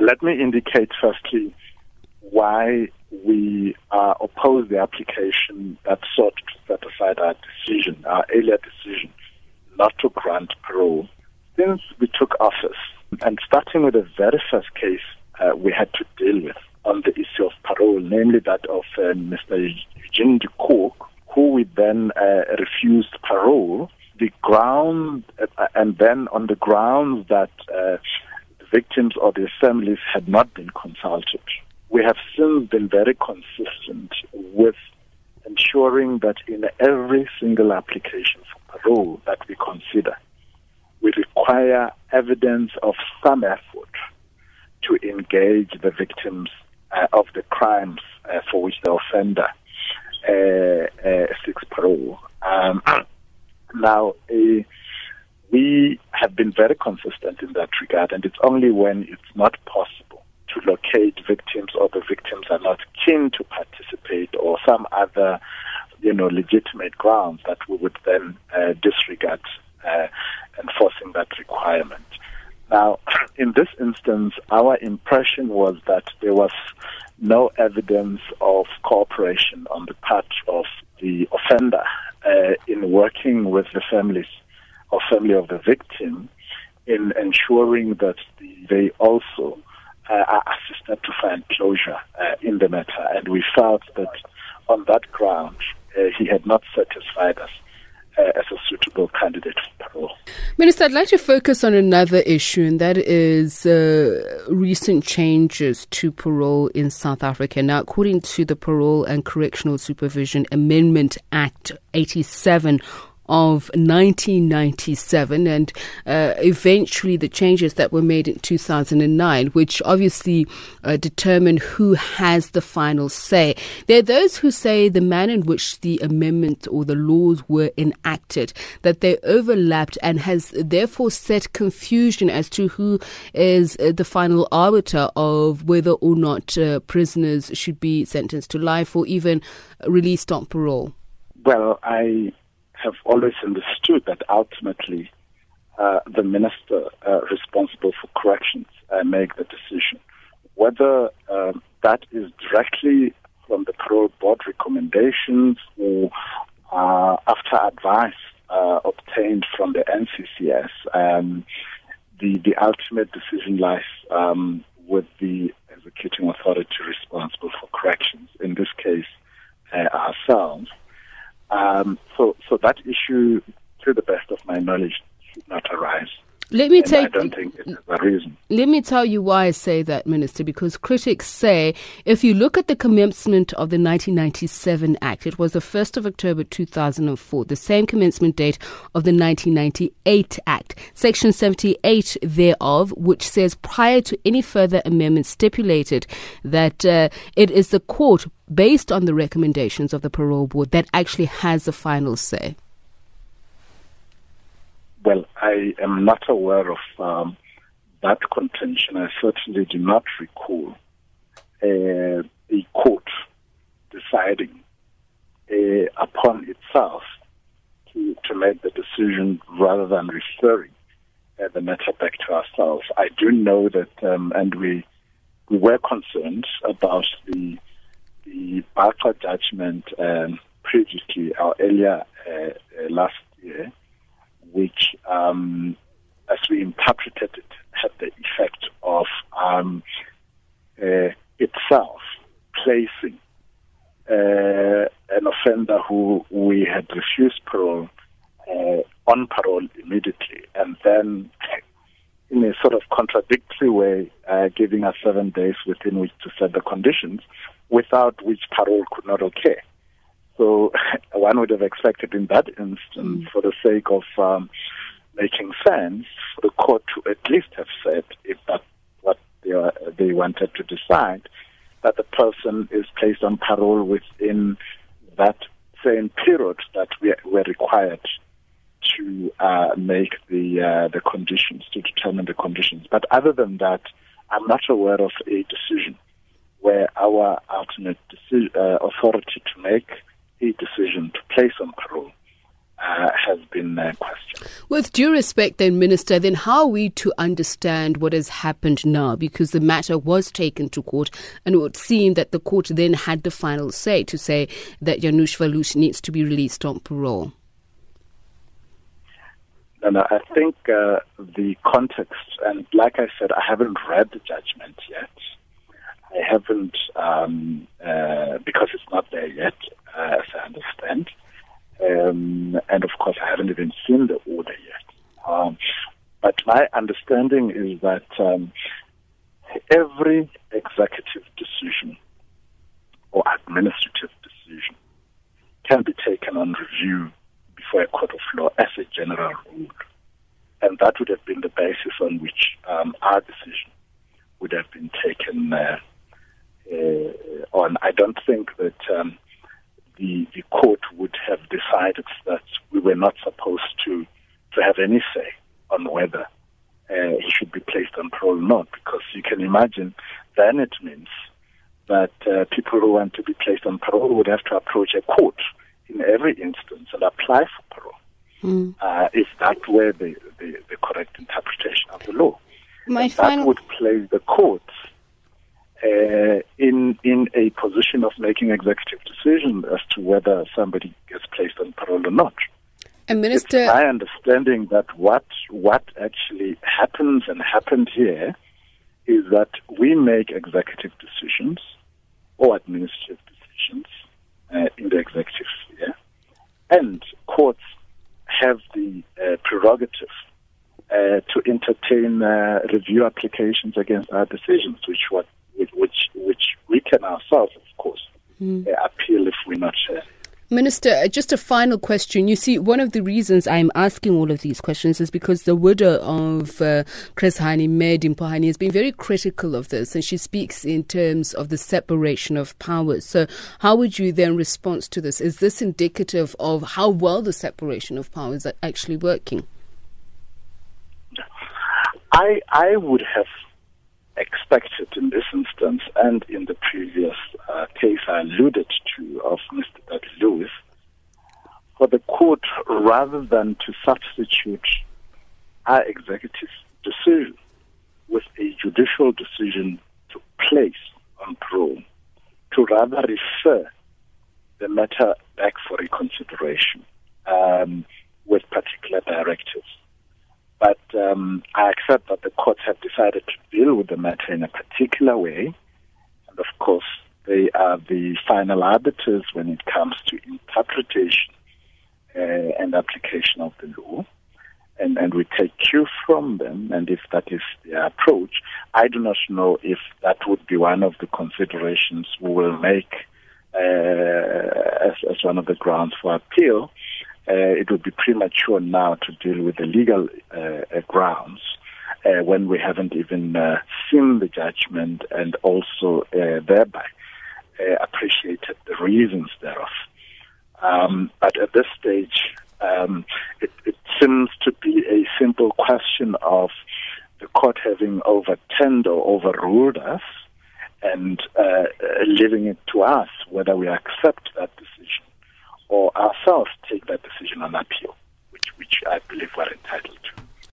let me indicate firstly why we uh, oppose the application that sought to set aside our decision, our earlier decision, not to grant parole. Since we took office, and starting with the very first case uh, we had to deal with on the issue of parole, namely that of uh, Mr. Eugene de Kock, who we then uh, refused parole, the ground, uh, and then on the grounds that uh, victims or their families had not been consulted. We have since been very consistent with ensuring that in every single application for parole that we consider, we require evidence of some effort to engage the victims uh, of the crimes uh, for which the offender uh, uh seeks parole. Um, now, uh, we have been very consistent in that regard, and it's only when it's not possible to locate victims or the victims are not keen to participate or some other, you know, legitimate grounds that we would then uh, disregard uh, enforcing that requirement. Now, in this instance, our impression was that there was no evidence of cooperation on the part of the offender uh, in working with the families or family of the victim in ensuring that the, they also uh, are assisted to find closure uh, in the matter. And we felt that on that ground, uh, he had not satisfied us uh, as a suitable candidate for parole. Minister, I'd like to focus on another issue, and that is uh, recent changes to parole in South Africa. Now, according to the Parole and Correctional Supervision Amendment Act 87 of 1997 and uh, eventually the changes that were made in 2009, which obviously uh, determine who has the final say. There are those who say the manner in which the amendments or the laws were enacted, that they overlapped and has therefore set confusion as to who is uh, the final arbiter of whether or not uh, prisoners should be sentenced to life or even released on parole. Well, I have always understood that ultimately uh, the minister uh, responsible for corrections uh, make the decision. Whether um, that is directly from the parole board recommendations or uh, after advice uh, obtained from the NCCS, um, the, the ultimate decision lies um, with the executing authority responsible for corrections, in this case, uh, ourselves. Um, so, so that issue, to the best of my knowledge, should not arise. Let me take. I don't think it's a reason. Let me tell you why I say that, Minister, because critics say if you look at the commencement of the 1997 Act, it was the 1st of October 2004, the same commencement date of the 1998 Act. Section 78 thereof, which says prior to any further amendments, stipulated that uh, it is the court, based on the recommendations of the parole board, that actually has the final say. Well, I am not aware of um, that contention. I certainly do not recall uh, a court deciding uh, upon itself to, to make the decision rather than referring uh, the matter back to ourselves. I do know that, um, and we we were concerned about the the Barker judgment um, previously or earlier uh, uh, last year which, um, as we interpreted it, had the effect of um, uh, itself placing uh, an offender who we had refused parole uh, on parole immediately, and then in a sort of contradictory way, uh, giving us seven days within which to set the conditions, without which parole could not occur. So one would have expected in that instance, mm. for the sake of um, making sense, for the court to at least have said, if that's what they, are, they wanted to decide, that the person is placed on parole within that same period that we were required to uh, make the uh, the conditions to determine the conditions. But other than that, I'm not aware of a decision where our ultimate uh, authority to make a decision to place on parole uh, has been uh, questioned. With due respect, then, Minister, then how are we to understand what has happened now? Because the matter was taken to court, and it would seem that the court then had the final say to say that Janusz Walus needs to be released on parole. And I think uh, the context, and like I said, I haven't read the judgment yet. I haven't, um, uh, because it's not there yet, uh, as I understand. Um, and of course, I haven't even seen the order yet. Um, but my understanding is that um, every executive decision or administrative decision can be taken on review before a court of law as a general rule. And that would have been the basis on which um, our decision would have been taken uh, uh, on. I don't think that um, the, the court would have decided that we were not supposed to, to have any say on whether uh, he should be placed on parole or not, because you can imagine then it means that uh, people who want to be placed on parole would have to approach a court in every instance and apply for parole. Mm. Uh, if that were the, the, the, correct interpretation of the law. My final that would place the courts uh, in in a position of making executive decisions as to whether somebody gets placed on parole or not. And Minister, it's my understanding that what what actually happens and happened here is that we make executive decisions or administrative decisions uh, in the executive sphere, and courts have the uh, prerogative uh, to entertain uh, review applications against our decisions, which what which which we can ourselves, of course, mm. appeal if we're not sure. Minister, uh, just a final question. You see, one of the reasons I'm asking all of these questions is because the widow of uh, Chris Hani, Medi Mpumane, has been very critical of this, and she speaks in terms of the separation of powers. So, how would you then respond to this? Is this indicative of how well the separation of powers are actually working? I I would have expected in this instance and in the previous uh, case I alluded to of Mr. Lewis, for the court, rather than to substitute our executive decision with a judicial decision to place on parole, to rather refer the matter back for reconsideration um, with particular directives. But um, I accept that the courts have decided to the matter in a particular way. And of course, they are the final arbiters when it comes to interpretation uh, and application of the law. And, and we take cue from them, and if that is their approach, I do not know if that would be one of the considerations we will make uh, as, as one of the grounds for appeal uh, it would be premature now to deal with the legal uh, uh grounds uh, when we haven't even uh, seen the judgment and also uh, thereby appreciated the reasons thereof. Um, but at this stage, um, it, it, seems to be a simple question of the court having overturned or overruled us and leaving it to us whether we accept that decision or ourselves take that decision on appeal, which, which I believe we're entitled to.